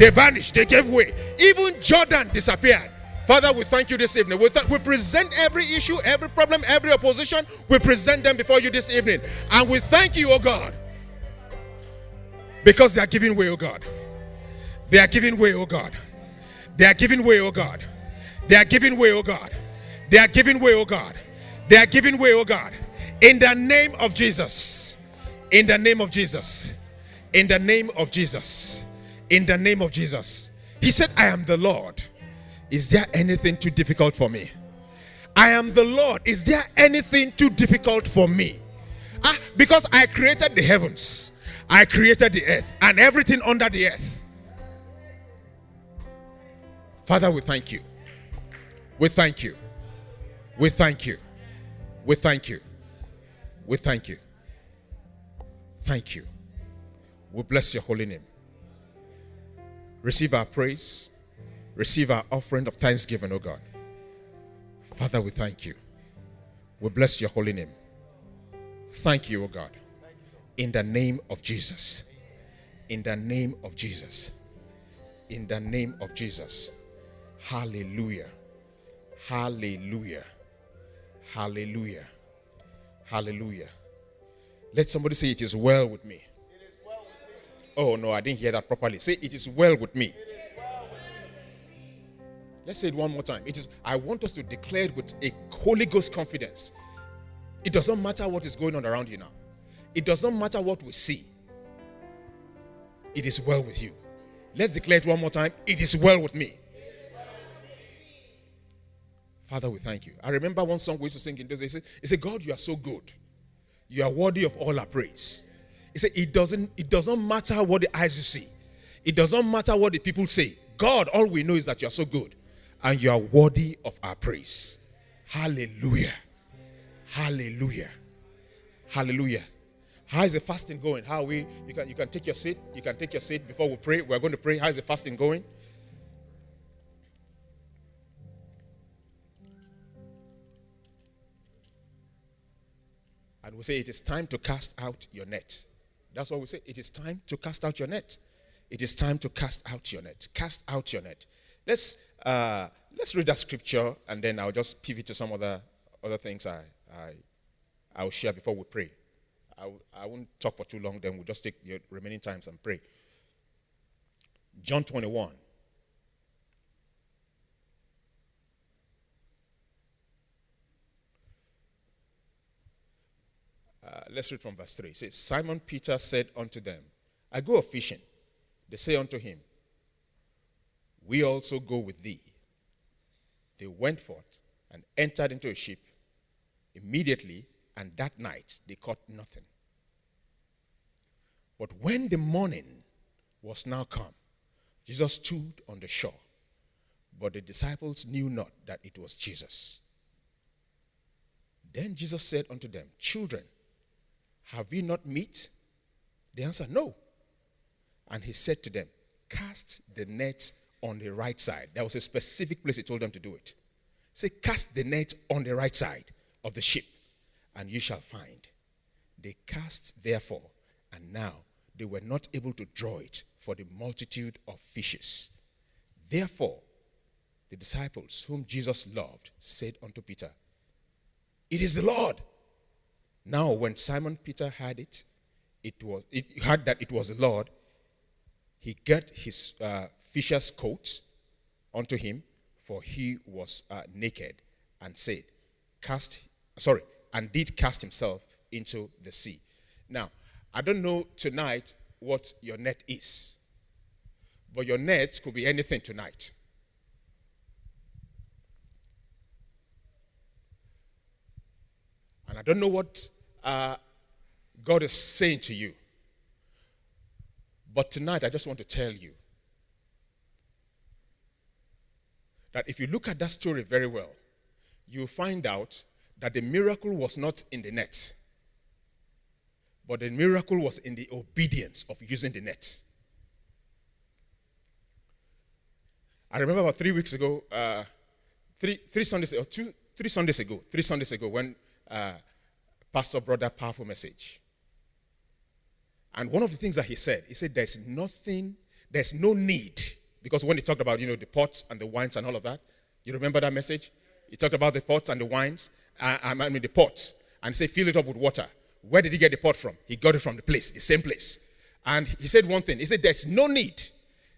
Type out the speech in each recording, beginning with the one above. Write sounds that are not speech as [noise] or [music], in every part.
They vanished, they gave way. Even Jordan disappeared. Father, we thank you this evening. We, we present every issue, every problem, every opposition. We present them before you this evening. And we thank you, oh God, because they are giving way, oh God. They are giving way, oh God. They are giving way, oh God. They are giving way, oh God. They are giving way, oh God. They are giving way, oh God. In the name of Jesus. In the name of Jesus. In the name of Jesus. In the name of Jesus. He said, I am the Lord. Is there anything too difficult for me? I am the Lord. Is there anything too difficult for me? Ah, because I created the heavens, I created the earth, and everything under the earth. Father, we thank you. We thank you. We thank you. We thank you. We thank you. Thank you. We bless your holy name. Receive our praise. Receive our offering of thanksgiving, O God. Father, we thank you. We bless your holy name. Thank you, O God. In the name of Jesus. In the name of Jesus. In the name of Jesus. Hallelujah. Hallelujah. Hallelujah. Hallelujah. Let somebody say, It is well with me. Oh, no, I didn't hear that properly. Say, It is well with me. Let's say it one more time. It is I want us to declare it with a Holy Ghost confidence. It doesn't matter what is going on around you now. It does not matter what we see. It is well with you. Let's declare it one more time. It is well with me. Father, we thank you. I remember one song we used to sing in those days. He said, God, you are so good. You are worthy of all our praise. He said, It doesn't, it doesn't matter what the eyes you see. It doesn't matter what the people say. God, all we know is that you are so good. And you are worthy of our praise. Hallelujah. Hallelujah. Hallelujah. How is the fasting going? How we? You can you can take your seat. You can take your seat before we pray. We're going to pray. How is the fasting going? And we say it is time to cast out your net. That's what we say. It is time to cast out your net. It is time to cast out your net. Cast out your net. Let's uh, let's read that scripture and then I'll just pivot to some other other things I I I'll share before we pray. I, I won't talk for too long, then we'll just take the remaining times and pray. John 21. Let's read from verse 3. It says, Simon Peter said unto them, I go a fishing. They say unto him, We also go with thee. They went forth and entered into a ship. Immediately, and that night, they caught nothing. But when the morning was now come, Jesus stood on the shore. But the disciples knew not that it was Jesus. Then Jesus said unto them, Children, have you not meat? They answered, No. And he said to them, Cast the net on the right side. There was a specific place he told them to do it. Say, Cast the net on the right side of the ship, and you shall find. They cast, therefore, and now they were not able to draw it for the multitude of fishes. Therefore, the disciples whom Jesus loved said unto Peter, It is the Lord. Now, when Simon Peter heard it, it was it heard that it was the Lord. He got his uh, fisher's coat unto him, for he was uh, naked, and said, "Cast, sorry, and did cast himself into the sea." Now, I don't know tonight what your net is, but your net could be anything tonight. And I don't know what uh, God is saying to you. But tonight, I just want to tell you that if you look at that story very well, you'll find out that the miracle was not in the net, but the miracle was in the obedience of using the net. I remember about three weeks ago, uh, three, three Sundays or two, three Sundays ago, three Sundays ago, when uh, Pastor brought that powerful message. And one of the things that he said, he said, There's nothing, there's no need Because when he talked about, you know, the pots and the wines and all of that, you remember that message? He talked about the pots and the wines, uh, I mean the pots, and say, fill it up with water. Where did he get the pot from? He got it from the place, the same place. And he said one thing. He said, There's no need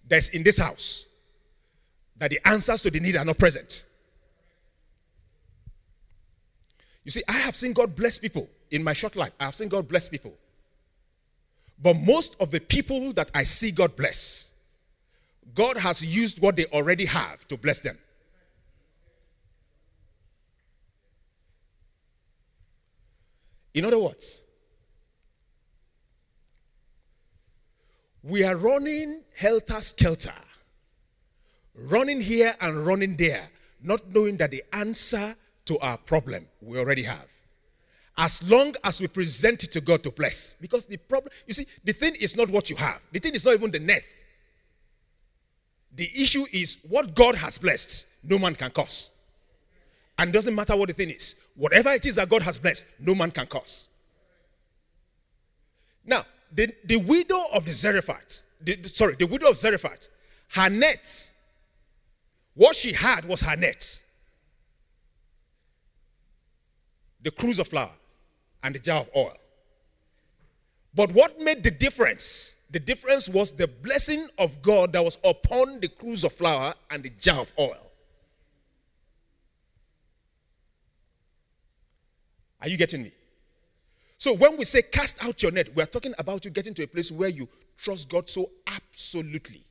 that's in this house that the answers to the need are not present. You see, I have seen God bless people in my short life. I have seen God bless people. But most of the people that I see God bless, God has used what they already have to bless them. In other words, we are running helter skelter, running here and running there, not knowing that the answer to our problem we already have. As long as we present it to God to bless. Because the problem, you see, the thing is not what you have, the thing is not even the net. The issue is what God has blessed, no man can curse. And it doesn't matter what the thing is. Whatever it is that God has blessed, no man can curse. Now, the, the widow of the Zarephath, the, sorry, the widow of Zarephath, her net, what she had was her net. The cruse of flour and the jar of oil. But what made the difference? The difference was the blessing of God that was upon the cruse of flour and the jar of oil. Are you getting me? So when we say cast out your net, we are talking about you getting to a place where you trust God so absolutely.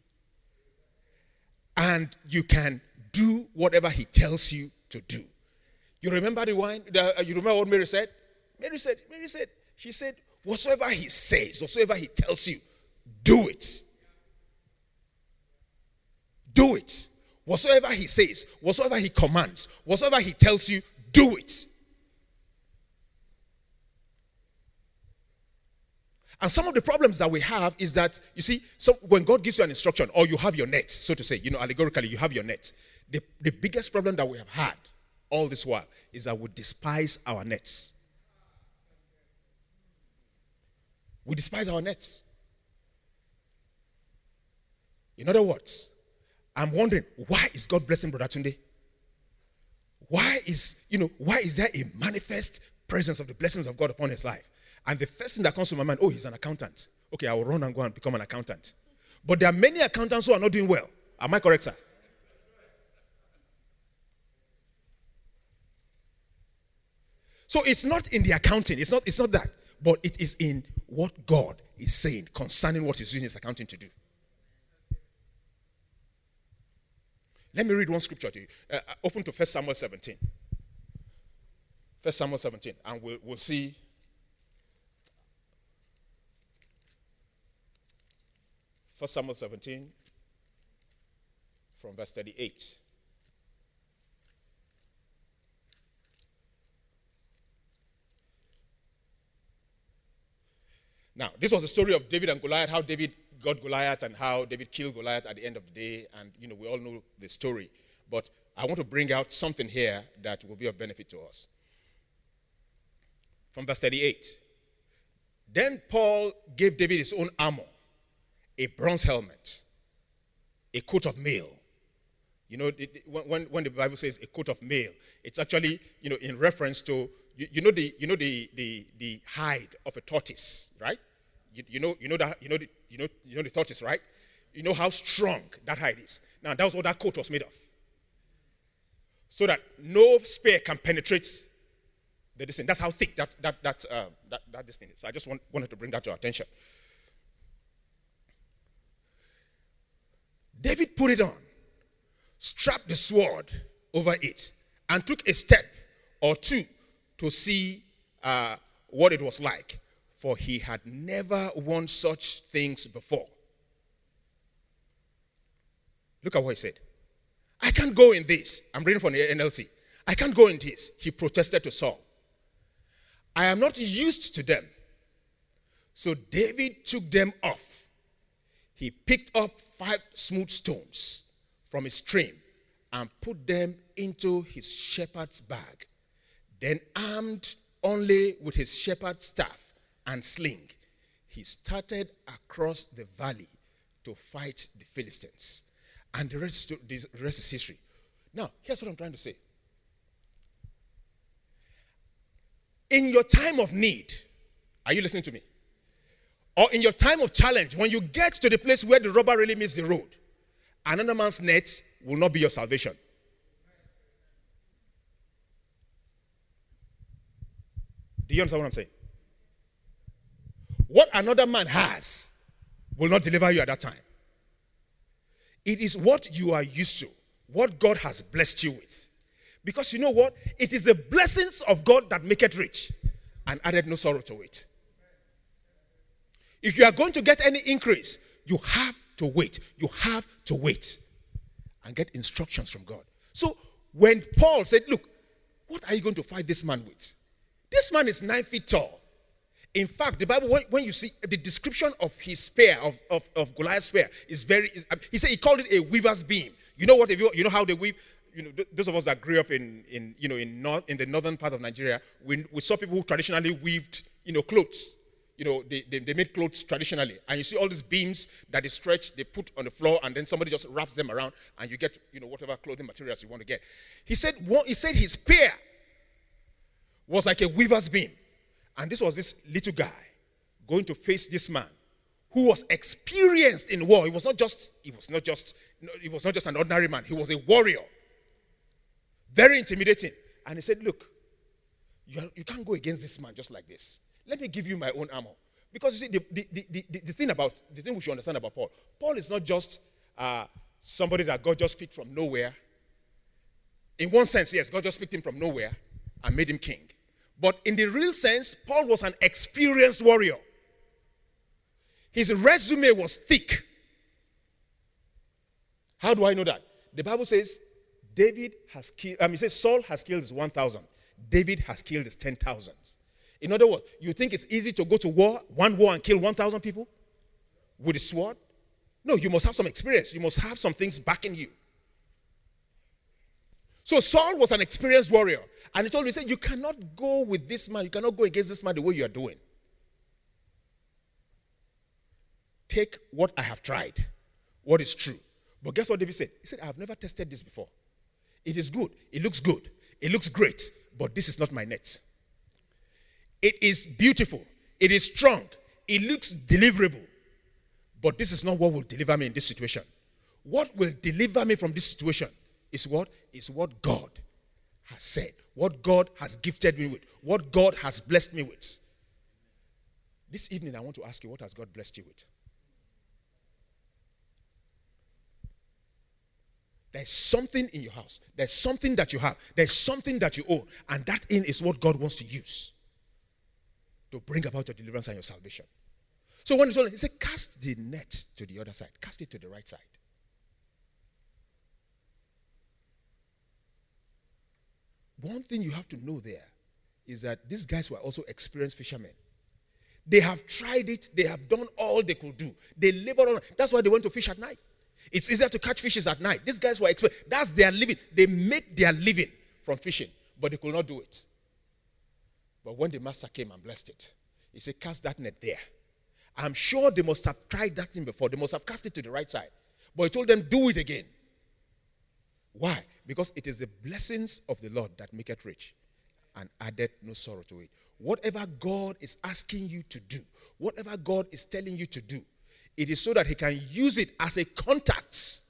And you can do whatever He tells you to do. You remember the wine? The, uh, you remember what Mary said? Mary said, Mary said, she said, whatsoever he says, whatsoever he tells you, do it. Do it. Whatsoever he says, whatsoever he commands, whatsoever he tells you, do it. And some of the problems that we have is that, you see, so when God gives you an instruction or you have your net, so to say, you know, allegorically, you have your net. The, the biggest problem that we have had all this while is that we despise our nets. We despise our nets. In other words, I'm wondering why is God blessing Brother Tunde? Why is, you know, why is there a manifest presence of the blessings of God upon his life? And the first thing that comes to my mind, oh, he's an accountant. Okay, I will run and go and become an accountant. But there are many accountants who are not doing well. Am I correct, sir? So it's not in the accounting, it's not, it's not that, but it is in what God is saying concerning what he's using his accounting to do. Let me read one scripture to you. Uh, uh open to 1 Samuel 17. 1 Samuel 17, and we'll, we'll see First Samuel 17 from verse 38. Now, this was the story of David and Goliath, how David got Goliath and how David killed Goliath at the end of the day. And, you know, we all know the story. But I want to bring out something here that will be of benefit to us. From verse 38. Then Saul gave David his own armor a bronze helmet, a coat of mail. You know, when, when the Bible says a coat of mail, it's actually, you know, in reference to, you, you know, the, you know the, the, the hide of a tortoise, right? You, you, know, you know that, you know, the, you know, you know the tortoise, right? You know how strong that hide is. Now, that was what that coat was made of. So that no spear can penetrate the distance. That's how thick that, that, that, uh, that, that distance is. So I just want, wanted to bring that to attention. David put it on, strapped the sword over it, and took a step or two to see uh, what it was like, for he had never worn such things before. Look at what he said. I can't go in this. I'm reading from the NLT. I can't go in this. He protested to Saul. I am not used to them. So David took them off he picked up five smooth stones from a stream and put them into his shepherd's bag. Then, armed only with his shepherd's staff and sling, he started across the valley to fight the Philistines. And the rest, the rest is history. Now, here's what I'm trying to say. In your time of need, are you listening to me? Or in your time of challenge, when you get to the place where the rubber really meets the road, another man's net will not be your salvation. Do you understand what I'm saying? What another man has will not deliver you at that time. It is what you are used to, what God has blessed you with. Because you know what? It is the blessings of God that make it rich and added no sorrow to it. If you are going to get any increase, you have to wait. You have to wait and get instructions from God. So when Saul said, Look, what are you going to fight this man with? This man is nine feet tall. In fact, the Bible, when, when you see the description of his spear, of, of, of Goliath's spear, is very, uh, he said he called it a weaver's beam. You know what, you know how they weave, you know, those of us that grew up in, in you know, in, north, in the northern part of Nigeria, we, we saw people who traditionally weaved, you know, clothes. You know, they, they, they, made clothes traditionally. And you see all these beams that they stretch, they put on the floor, and then somebody just wraps them around, and you get, you know, whatever clothing materials you want to get. He said, what, he said his spear was like a weaver's beam. And this was this little guy going to face this man who was experienced in war. He was not just, he was not just, he was not just an ordinary man. He was a warrior. Very intimidating. And he said, Look, you, are, you can't go against this man just like this. Let me give you my own armor. Because you see, the, the, the, the, the thing about, the thing we should understand about Saul, Saul is not just uh, somebody that God just picked from nowhere. In one sense, yes, God just picked him from nowhere and made him king. But in the real sense, Saul was an experienced warrior. His resume was thick. How do I know that? The Bible says David has killed, I mean, says Saul has killed his 1,000. David has killed his 10,000. In other words, you think it's easy to go to war, one war, and kill 1,000 people with a sword? No, you must have some experience. You must have some things backing you. So Saul was an experienced warrior. And he told me, he said, You cannot go with this man, you cannot go against this man the way you are doing. Take what I have tried, what is true. But guess what David said? He said, I have never tested this before. It is good, it looks good, it looks great, but this is not my net. It is beautiful, it is strong, it looks deliverable, but this is not what will deliver me in this situation. What will deliver me from this situation is what? Is what God has said, what God has gifted me with, what God has blessed me with. This evening, I want to ask you, what has God blessed you with? There's something in your house. There's something that you have. There's something that you own. And that in is what God wants to use to bring about your deliverance and your salvation. So when he told him, he said, cast the net to the other side, cast it to the right side. One thing you have to know there is that these guys were also experienced fishermen. They have tried it, they have done all they could do. They labored on. That's why they went to fish at night. It's easier to catch fishes at night. These guys were expert. That's their living. They make their living from fishing, but they could not do it. But when the master came and blessed it, he said, Cast that net there. I'm sure they must have tried that thing before. They must have cast it to the right side. But he told them, Do it again. Why? Because it is the blessings of the Lord that make it rich and added no sorrow to it. Whatever God is asking you to do, whatever God is telling you to do, it is so that He can use it as a contact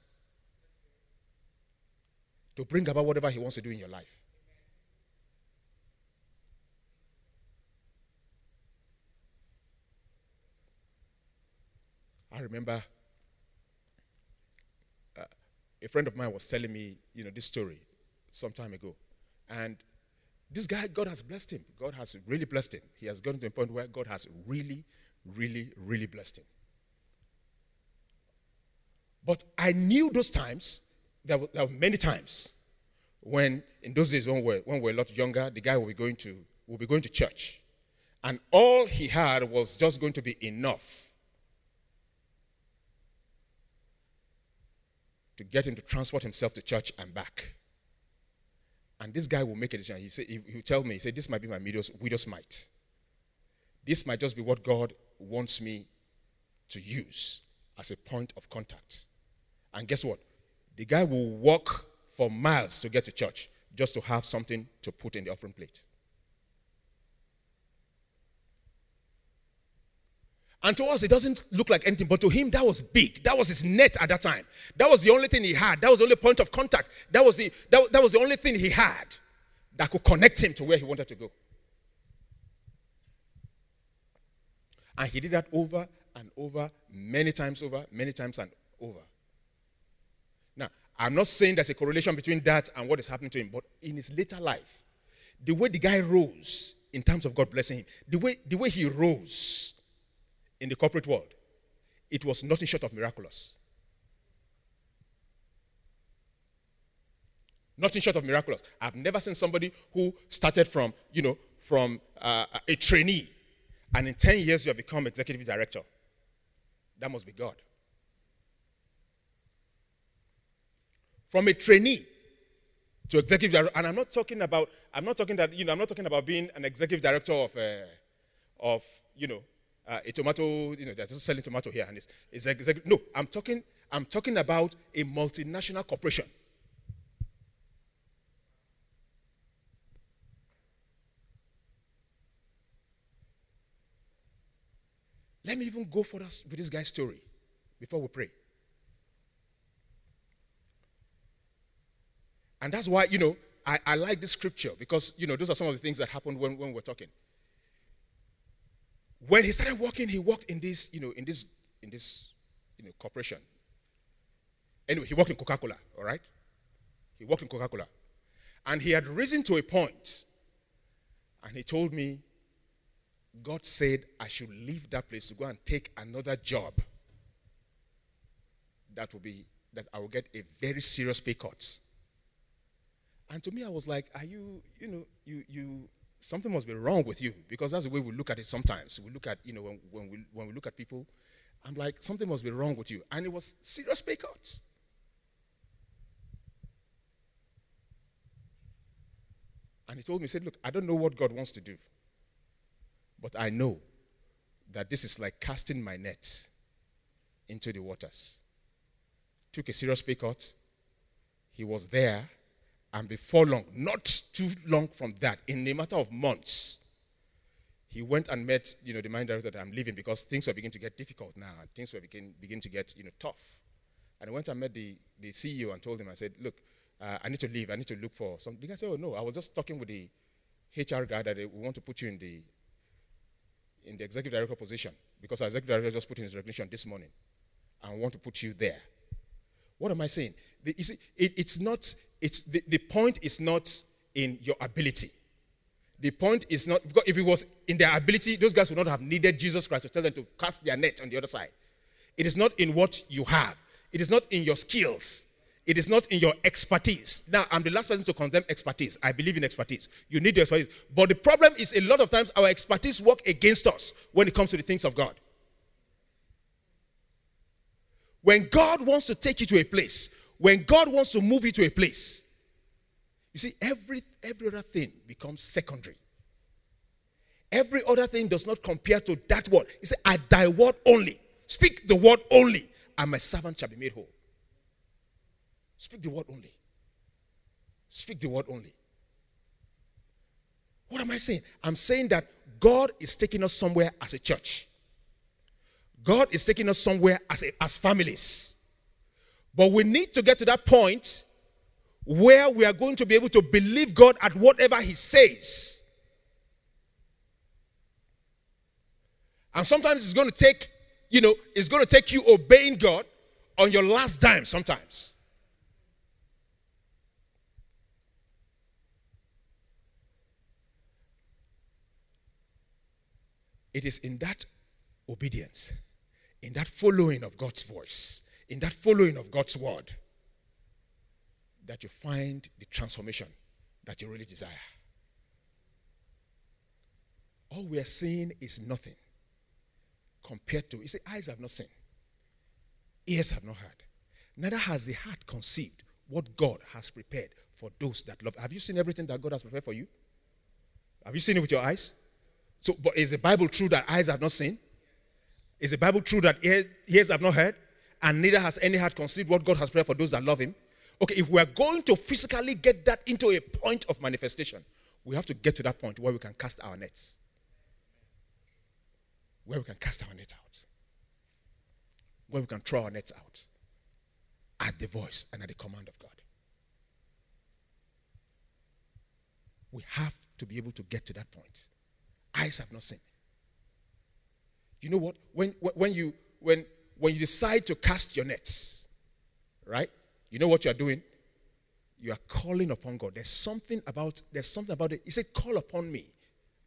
to bring about whatever He wants to do in your life. I remember a friend of mine was telling me, you know, this story some time ago. And this guy, God has blessed him. God has really blessed him. He has gotten to a point where God has really, really, really blessed him. But I knew those times, there were, there were many times when, in those days when we, were, when we were a lot younger, the guy will be going to, will be going to church. And all he had was just going to be enough to get him to transport himself to church and back. And this guy will make a decision. He say, he, will tell me, he said, this might be my widow's, widow's mite. This might just be what God wants me to use as a point of contact. And guess what? The guy will walk for miles to get to church just to have something to put in the offering plate. And to us, it doesn't look like anything, but to him, that was big. That was his net at that time. That was the only thing he had. That was the only point of contact. That was the, that, that was the only thing he had that could connect him to where he wanted to go. And he did that over and over, many times over, many times and over. Now, I'm not saying there's a correlation between that and what is happening to him, but in his later life, the way the guy rose in terms of God blessing him, the way, the way he rose in the corporate world, it was nothing short of miraculous. Nothing short of miraculous. I've never seen somebody who started from, you know, from uh, a trainee, and in 10 years you have become executive director. That must be God. From a trainee to executive director, and I'm not talking about, I'm not talking that, you know, I'm not talking about being an executive director of, uh, of, you know, uh, a tomato, you know, they're just selling tomato here, and it's, it's executive. No, I'm talking, I'm talking about a multinational corporation. Let me even go further with this guy's story before we pray. And that's why, you know, I, I like this scripture because, you know, those are some of the things that happened when, when we are talking. When he started working, he worked in this, you know, in this, in this, you know, corporation. Anyway, he worked in Coca-Cola, all right? He worked in Coca-Cola. And he had risen to a point, and he told me God said I should leave that place to go and take another job that will be that I will get a very serious pay cut. And to me, I was like, Are you, you know, you you something must be wrong with you because that's the way we look at it sometimes. We look at, you know, when, when we when we look at people, I'm like, something must be wrong with you. And it was serious pay cuts. And he told me, he said, Look, I don't know what God wants to do. But I know that this is like casting my net into the waters. Took a serious pay cut. He was there, and before long, not too long from that, in a matter of months, he went and met, you know, the mind director that I'm leaving because things were beginning to get difficult now. And things were begin, begin to get, you know, tough. And I went and met the, the CEO and told him, I said, look, uh, I need to leave. I need to look for something. The guy said, oh, no, I was just talking with the HR guy that we want to put you in the in the executive director position because our executive director just put in his resignation this morning and want to put you there. What am I saying? The, you see, it, it's not, it's, the, the point is not in your ability. The point is not, because if it was in their ability, those guys would not have needed Jesus Christ to tell them to cast their net on the other side. It is not in what you have, it is not in your skills, it is not in your expertise. Now, I'm the last person to condemn expertise. I believe in expertise. You need your expertise. But the problem is a lot of times our expertise work against us when it comes to the things of God. When God wants to take you to a place, when God wants to move you to a place, you see, every, every other thing becomes secondary. Every other thing does not compare to that word. He said, I thy word only. Speak the word only, and my servant shall be made whole. Speak the word only. Speak the word only. What am I saying? I'm saying that God is taking us somewhere as a church. God is taking us somewhere as, a, as families. But we need to get to that point where we are going to be able to believe God at whatever He says. And sometimes it's going to take, you know, it's going to take you obeying God on your last dime sometimes. It is in that obedience, in that following of God's voice, in that following of God's word, that you find the transformation that you really desire. All we are seeing is nothing compared to, you see, eyes have not seen, ears have not heard, neither has the heart conceived what God has prepared for those that love. Have you seen everything that God has prepared for you? Have you seen it with your eyes? So, but is the Bible true that eyes have not seen? Is the Bible true that ears have not heard? And neither has any heart conceived what God has prepared for those that love him. Okay, if we are going to physically get that into a point of manifestation, we have to get to that point where we can cast our nets. Where we can cast our net out. Where we can throw our nets out at the voice and at the command of God. We have to be able to get to that point. Eyes have not seen. You know what? When, when, you, when, when you decide to cast your nets, right? You know what you are doing? You are calling upon God. There's something about there's something about it. He said, "Call upon me."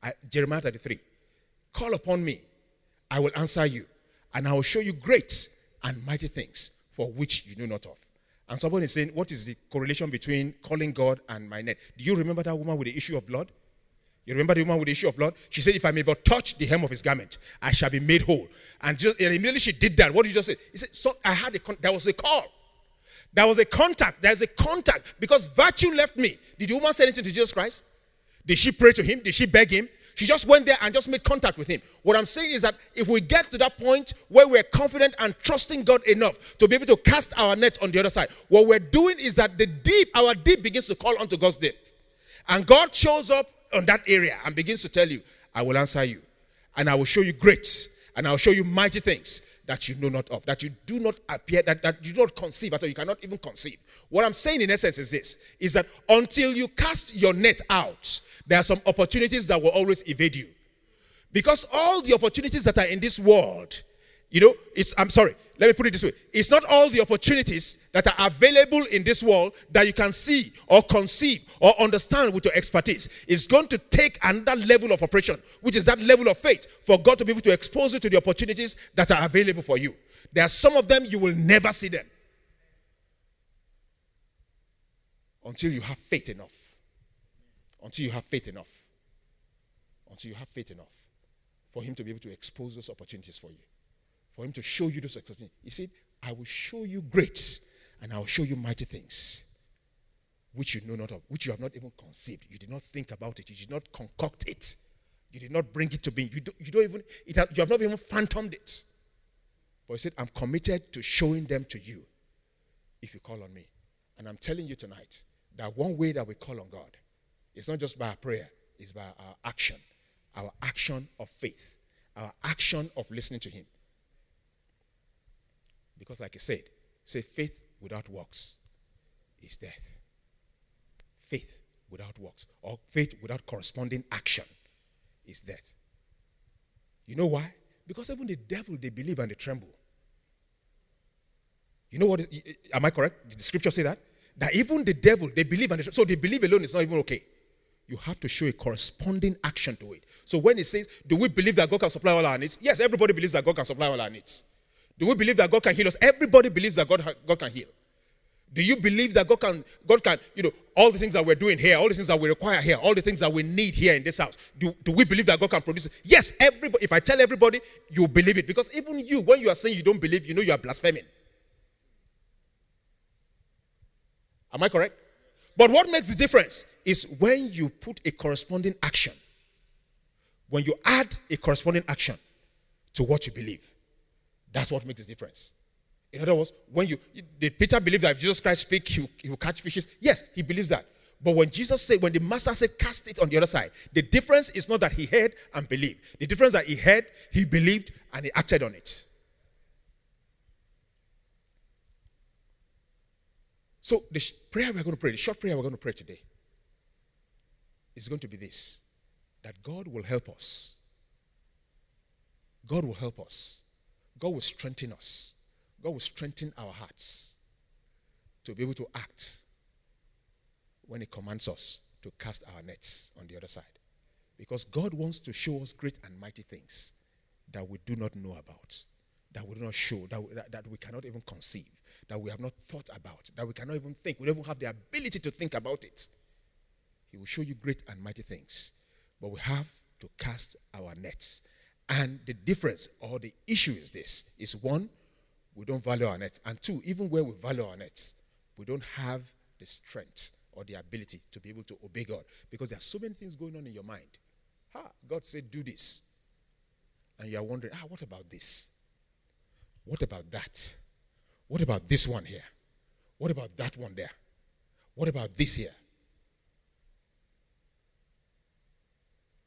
I, Jeremiah 33. Call upon me, I will answer you, and I will show you great and mighty things for which you know not of. And somebody is saying, What is the correlation between calling God and my net? Do you remember that woman with the issue of blood? You remember the woman with the issue of blood? She said, If I may but touch the hem of his garment, I shall be made whole. And, just, and immediately she did that. What did you just say? He said, So I had a con- there was a call. There was a contact. There's a contact because virtue left me. Did the woman say anything to Jesus Christ? Did she pray to him? Did she beg him? She just went there and just made contact with him. What I'm saying is that if we get to that point where we're confident and trusting God enough to be able to cast our net on the other side, what we're doing is that the deep, our deep begins to call onto God's deep. And God shows up on that area and begins to tell you, I will answer you. And I will show you great. And I'll show you mighty things that you know not of, that you do not appear, that, that you do not conceive at all. You cannot even conceive. What I'm saying in essence is this is that until you cast your net out, there are some opportunities that will always evade you. Because all the opportunities that are in this world, you know, it's, I'm sorry, let me put it this way. It's not all the opportunities that are available in this world that you can see or conceive or understand with your expertise. It's going to take another level of operation, which is that level of faith for God to be able to expose you to the opportunities that are available for you. There are some of them you will never see them until you have faith enough. Until you have faith enough. Until you have faith enough for Him to be able to expose those opportunities for you for him to show you those things. He said, I will show you great and I will show you mighty things which you know not of, which you have not even conceived. You did not think about it. You did not concoct it. You did not bring it to being. You, do, you don't even, it you have not even phantomed it. But he said, I'm committed to showing them to you if you call on me. And I'm telling you tonight that one way that we call on God is not just by our prayer, it's by our action. Our action of faith, our action of listening to Him. Because, like I said, say faith without works is death. Faith without works, or faith without corresponding action, is death. You know why? Because even the devil, they believe and they tremble. You know what? Am I correct? Did the scripture say that? That even the devil, they believe and they So they believe alone is not even okay. You have to show a corresponding action to it. So when it says, Do we believe that God can supply all our needs? Yes, everybody believes that God can supply all our needs. Do we believe that God can heal us? Everybody believes that God, God can heal. Do you believe that God can, God can, you know, all the things that we're doing here, all the things that we require here, all the things that we need here in this house, do, do we believe that God can produce it? Yes, everybody. If I tell everybody, you believe it. Because even you, when you are saying you don't believe, you know you are blaspheming. Am I correct? But what makes the difference is when you put a corresponding action, when you add a corresponding action to what you believe. That's what makes the difference. In other words, when you did Peter believe that if Jesus Christ speak, he will, he will catch fishes? Yes, he believes that. But when Jesus said, when the master said, cast it on the other side, the difference is not that he heard and believed. The difference that he heard, he believed, and he acted on it. So the prayer we're going to pray, the short prayer we're going to pray today, is going to be this: that God will help us. God will help us God will strengthen us. God will strengthen our hearts to be able to act when He commands us to cast our nets on the other side. Because God wants to show us great and mighty things that we do not know about, that we do not show, that we, that, that we cannot even conceive, that we have not thought about, that we cannot even think. We don't even have the ability to think about it. He will show you great and mighty things. But we have to cast our nets and the difference or the issue is this is one, we don't value our nets. And two, even where we value our nets, we don't have the strength or the ability to be able to obey God. Because there are so many things going on in your mind. God said, do this. And you are wondering, ah, what about this? What about that? What about this one here? What about that one there? What about this here?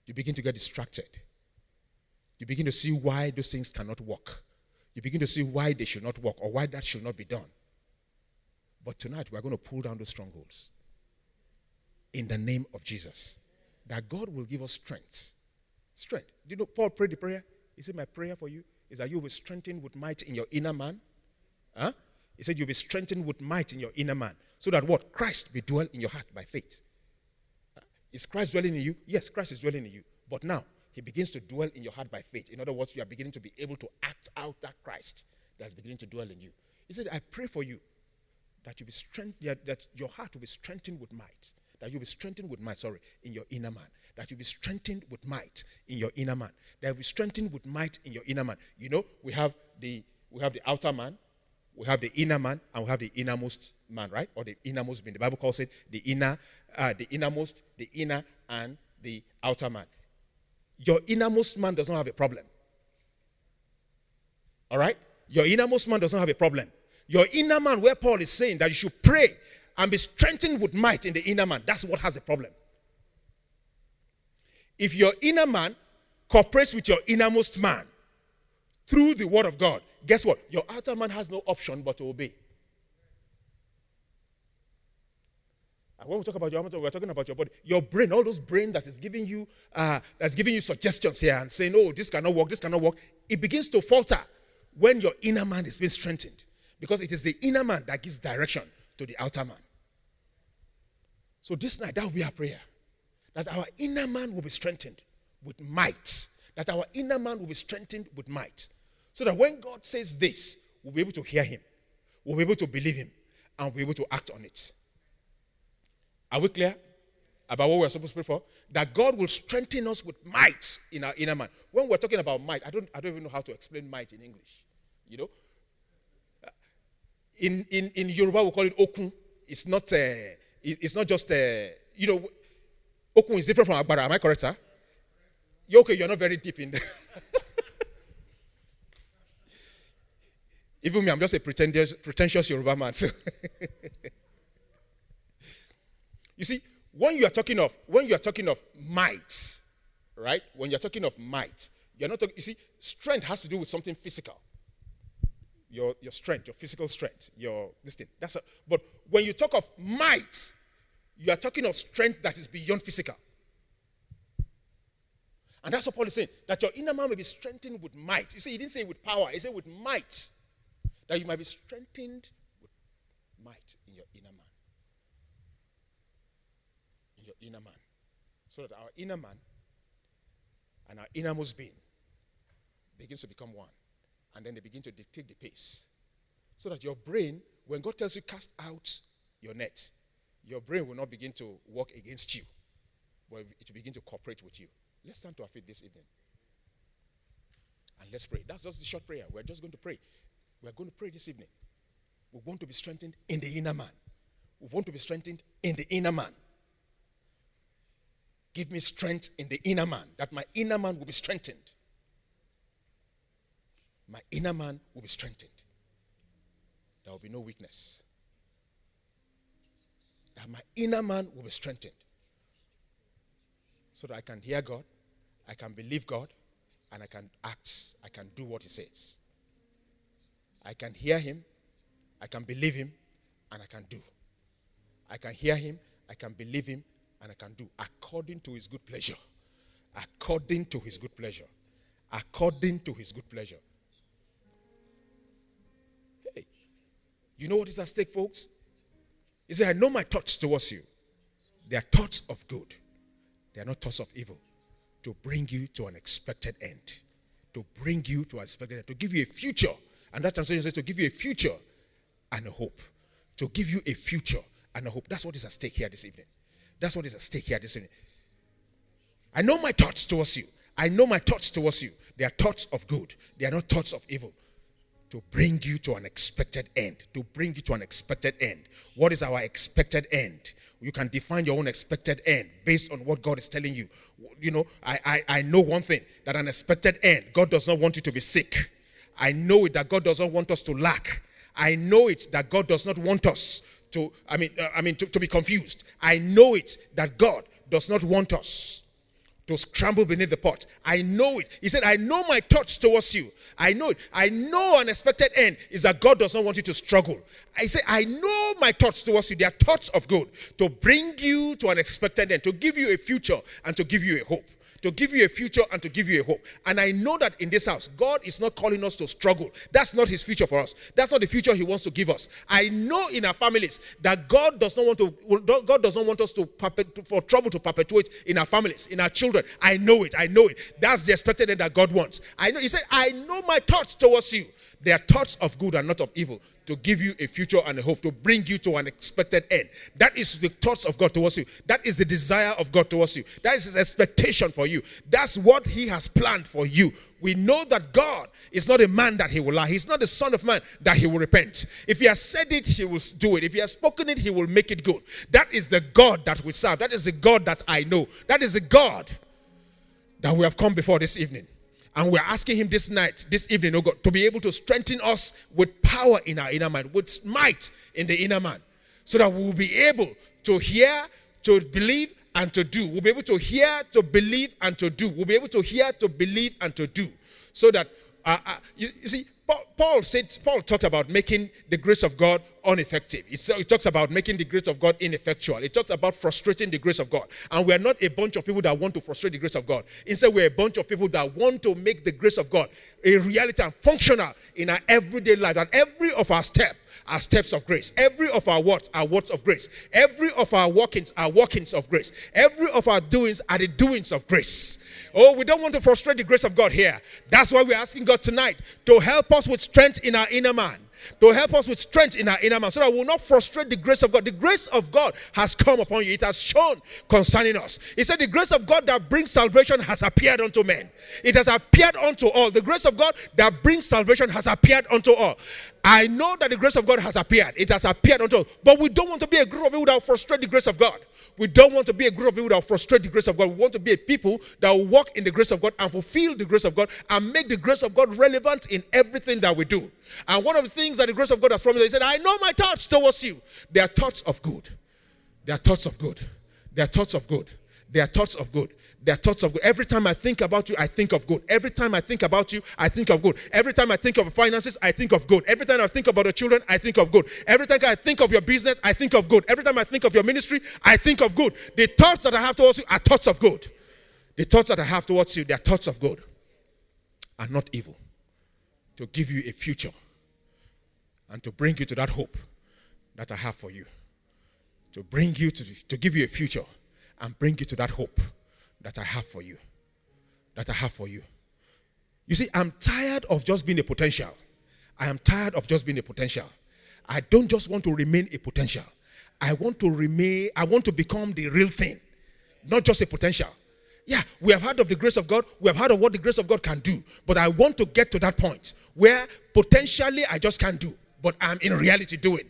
You begin to get distracted. You begin to see why those things cannot work. You begin to see why they should not work or why that should not be done. But tonight, we are going to pull down those strongholds in the name of Jesus. That God will give us strength. Strength. Do you know Paul prayed the prayer? He said, My prayer for you is that you will be strengthened with might in your inner man. Huh? He said, You'll be strengthened with might in your inner man. So that what? Christ be dwell in your heart by faith. Is Christ dwelling in you? Yes, Christ is dwelling in you. But now, he begins to dwell in your heart by faith. In other words, you are beginning to be able to act out that Christ that's beginning to dwell in you. He said, I pray for you that you be that your heart will be strengthened with might. That you'll be strengthened with might, sorry, in your inner man. That you'll be strengthened with might in your inner man. That you'll be strengthened with might in your inner man. You know, we have the we have the outer man, we have the inner man, and we have the innermost man, right? Or the innermost being. The Bible calls it the inner, uh, the innermost, the inner, and the outer man. Your innermost man does not have a problem. All right? Your innermost man does not have a problem. Your inner man, where Paul is saying that you should pray and be strengthened with might in the inner man, that's what has a problem. If your inner man cooperates with your innermost man through the word of God, guess what? Your outer man has no option but to obey. And when we talk about your we're talking about your body, your brain, all those brain that is giving you, uh, that's giving you suggestions here and saying, "Oh, this cannot work, this cannot work." It begins to falter when your inner man is being strengthened, because it is the inner man that gives direction to the outer man. So this night, that will be our prayer, that our inner man will be strengthened with might, that our inner man will be strengthened with might, so that when God says this, we'll be able to hear Him, we'll be able to believe Him, and we'll be able to act on it. Are we clear about what we're supposed to pray for? That God will strengthen us with might in our inner man. When we're talking about might, I don't, I don't even know how to explain might in English. You know? In, in, in Yoruba, we call it okun. It's not, uh, it's not just, uh, you know, okun is different from agbara. Am I correct, sir? You're okay, you're not very deep in there. [laughs] Even me, I'm just a pretentious, pretentious Yoruba man. So [laughs] You see, when you are talking of when you are talking of might, right? When you're talking of might, you're not talking, you see, strength has to do with something physical. Your your strength, your physical strength, your this thing. That's a, but when you talk of might, you are talking of strength that is beyond physical. And that's what Paul is saying. That your inner man may be strengthened with might. You see, he didn't say with power, he said with might. That you might be strengthened with might in your inner man. So that our inner man and our innermost being begins to become one. And then they begin to dictate the pace. So that your brain, when God tells you cast out your net, your brain will not begin to work against you, but it will begin to cooperate with you. Let's stand to our feet this evening. And let's pray. That's just the short prayer. We're just going to pray. We're going to pray this evening. We want to be strengthened in the inner man. We want to be strengthened in the inner man. Give me strength in the inner man, that my inner man will be strengthened. My inner man will be strengthened. There will be no weakness. That my inner man will be strengthened. So that I can hear God, I can believe God, and I can act, I can do what He says. I can hear Him, I can believe Him, and I can do. I can hear Him, I can believe Him, and I can do according to his good pleasure. According to his good pleasure. According to his good pleasure. Hey, you know what is at stake, folks? He said, I know my thoughts towards you. They are thoughts of good, they are not thoughts of evil. To bring you to an expected end. To bring you to an expected end. To give you a future. And that translation says to give you a future and a hope. To give you a future and a hope. That's what is at stake here this evening. That's what is at stake here this evening. I know my thoughts towards you. I know my thoughts towards you. They are thoughts of good. They are not thoughts of evil. To bring you to an expected end. To bring you to an expected end. What is our expected end? You can define your own expected end based on what God is telling you. You know, I, I, I know one thing that an expected end, God does not want you to be sick. I know it that God doesn't want us to lack. I know it that God does not want us to, I mean, uh, I mean, to, to be confused. I know it that God does not want us to scramble beneath the pot. I know it. He said, I know my thoughts towards you. I know it. I know unexpected end is that God does not want you to struggle. I say, I know my thoughts towards you. They are thoughts of good to bring you to an expected end, to give you a future and to give you a hope to give you a future and to give you a hope. And I know that in this house, God is not calling us to struggle. That's not His future for us. That's not the future He wants to give us. I know in our families that God does not want to. God does not want us to for trouble to perpetuate in our families, in our children. I know it. I know it. That's the expected end that God wants. I know. He said, "I know my thoughts towards you." They are thoughts of good and not of evil to give you a future and a hope, to bring you to an expected end. That is the thoughts of God towards you. That is the desire of God towards you. That is his expectation for you. That's what he has planned for you. We know that God is not a man that he will lie. He's not the son of man that he will repent. If he has said it, he will do it. If he has spoken it, he will make it good. That is the God that we serve. That is the God that I know. That is the God that we have come before this evening. And we're asking him this night, this evening, oh God, to be able to strengthen us with power in our inner man, with might in the inner man, so that we will be able to hear, to believe, and to do. We'll be able to hear, to believe, and to do. We'll be able to hear, to believe, and to do. So that, uh, uh, you, you see, Paul said, Paul talked about making the grace of God ineffective. He talks about making the grace of God ineffectual. He talks about frustrating the grace of God. And we are not a bunch of people that want to frustrate the grace of God. Instead, we're a bunch of people that want to make the grace of God a reality and functional in our everyday life. And every of our steps are steps of grace. Every of our words are words of grace. Every of our walkings are walkings of grace. Every of our doings are the doings of grace. Oh, we don't want to frustrate the grace of God here. That's why we're asking God tonight to help us with strength in our inner man to help us with strength in our inner man so that we will not frustrate the grace of God. The grace of God has come upon you, it has shown concerning us. He said, The grace of God that brings salvation has appeared unto men, it has appeared unto all. The grace of God that brings salvation has appeared unto all. I know that the grace of God has appeared, it has appeared unto all. But we don't want to be a group of people that frustrate the grace of God. We don't want to be a group of people that frustrate the grace of God. We want to be a people that will walk in the grace of God and fulfill the grace of God and make the grace of God relevant in everything that we do. And one of the things that the grace of God has promised, He said, I know my thoughts towards you. They are thoughts of good. They are thoughts of good. They are thoughts of good. They are thoughts of good. They are thoughts of good. Every time I think about you, I think of good. Every time I think about you, I think of good. Every time I think of finances, I think of good. Every time I think about the children, I think of good. Every time I think of your business, I think of good. Every time I think of your ministry, I think of good. The thoughts that I have towards you are thoughts of good. The thoughts that I have towards you, they are thoughts of good and not evil. To give you a future and to bring you to that hope that I have for you. To bring you to, to give you a future and bring you to that hope that I have for you. That I have for you. You see, I'm tired of just being a potential. I am tired of just being a potential. I don't just want to remain a potential. I want to remain, I want to become the real thing, not just a potential. Yeah, we have heard of the grace of God. We have heard of what the grace of God can do. But I want to get to that point where potentially I just can't do, but I'm in reality doing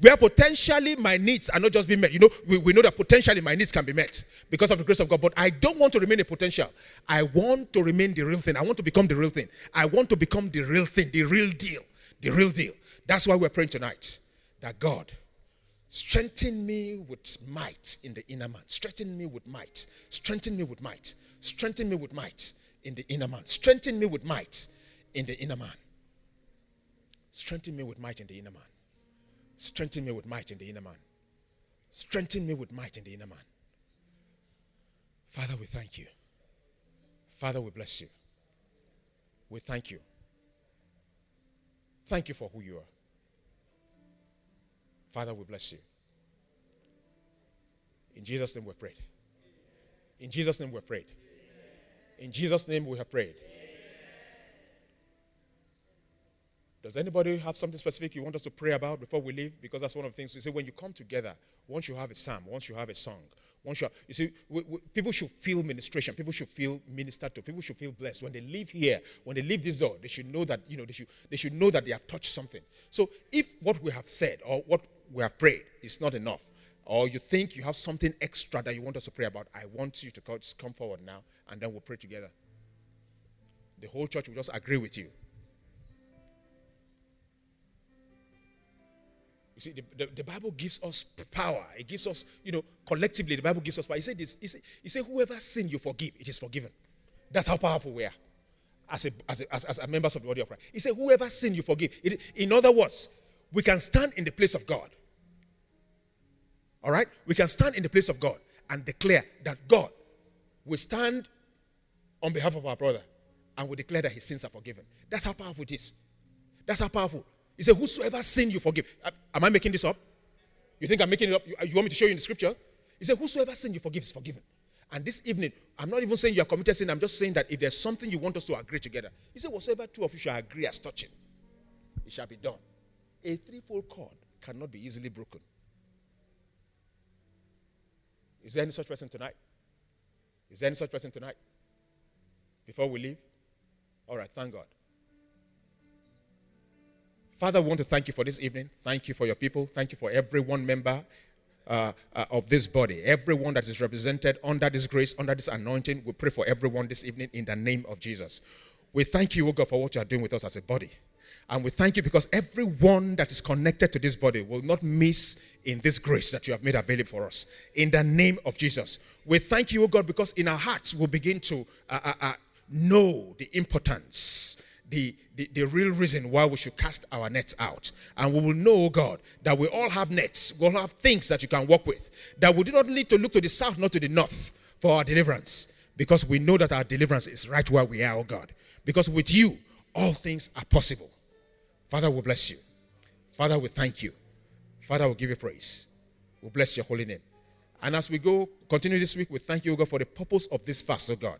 where potentially my needs are not just being met. You know, we, we know that potentially my needs can be met because of the grace of God, but I don't want to remain a potential. I want to remain the real thing. I want to become the real thing. I want to become the real thing, the real deal, the real deal. That's why we're praying tonight that God strengthen me with might in the inner man. Strengthen me with might. Strengthen me with might. Strengthen me with might in the inner man. Strengthen me with might in the inner man. Strengthen me with might in the inner man. Strengthen me with might in the inner man. Strengthen me with might in the inner man. Father, we thank you. Father, we bless you. We thank you. Thank you for who you are. Father, we bless you. In Jesus' name we prayed. In Jesus' name we prayed. In Jesus' name we have prayed. Does anybody have something specific you want us to pray about before we leave? Because that's one of the things you say when you come together, once you have a psalm, once you have a song, once you, have, you see, we, we, people should feel ministration. People should feel ministered to. People should feel blessed when they leave here. When they leave this door, they should know that you know they should they should know that they have touched something. So if what we have said or what we have prayed is not enough, or you think you have something extra that you want us to pray about, I want you to come forward now, and then we'll pray together. The whole church will just agree with you. You see, the, the, the, Bible gives us power. It gives us, you know, collectively, the Bible gives us power. He said this, he said, he said whoever sin you forgive, it is forgiven. That's how powerful we are as, a, as, a, as, as members of the body of Christ. He said, whoever sin you forgive. It, in other words, we can stand in the place of God. All right? We can stand in the place of God and declare that God will stand on behalf of our brother and will declare that his sins are forgiven. That's how powerful it is. That's how powerful. He said, Whosoever sin you forgive. Am I making this up? You think I'm making it up? You, you want me to show you in the scripture? He said, Whosoever sin you forgive is forgiven. And this evening, I'm not even saying you are committed sin, I'm just saying that if there's something you want us to agree together, he said, Whatsoever two of you shall agree as touching, it shall be done. A threefold cord cannot be easily broken. Is there any such person tonight? Is there any such person tonight? Before we leave? All right, thank God. Father, we want to thank you for this evening. Thank you for your people. Thank you for every one member uh, uh, of this body, everyone that is represented under this grace, under this anointing. We pray for everyone this evening in the name of Jesus. We thank you, O God, for what you are doing with us as a body. And we thank you because everyone that is connected to this body will not miss in this grace that you have made available for us. In the name of Jesus. We thank you, O God, because in our hearts we'll begin to uh, uh, uh know the importance the, the, the, real reason why we should cast our nets out. And we will know, oh God, that we all have nets, we all have things that you can work with, that we do not need to look to the south, not to the north for our deliverance, because we know that our deliverance is right where we are, oh God. Because with you, all things are possible. Father, we bless you. Father, we thank you. Father, we give you praise. We bless your holy name. And as we go, continue this week, we thank you, oh God, for the purpose of this fast, oh God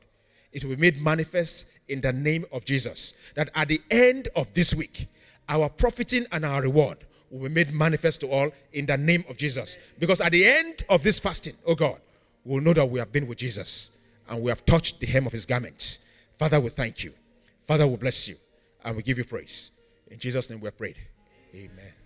it will be made manifest in the name of Jesus. That at the end of this week, our profiting and our reward will be made manifest to all in the name of Jesus. Because at the end of this fasting, oh God, we'll know that we have been with Jesus and we have touched the hem of his garment. Father, we thank you. Father, we bless you and we give you praise. In Jesus' name we have prayed. Amen.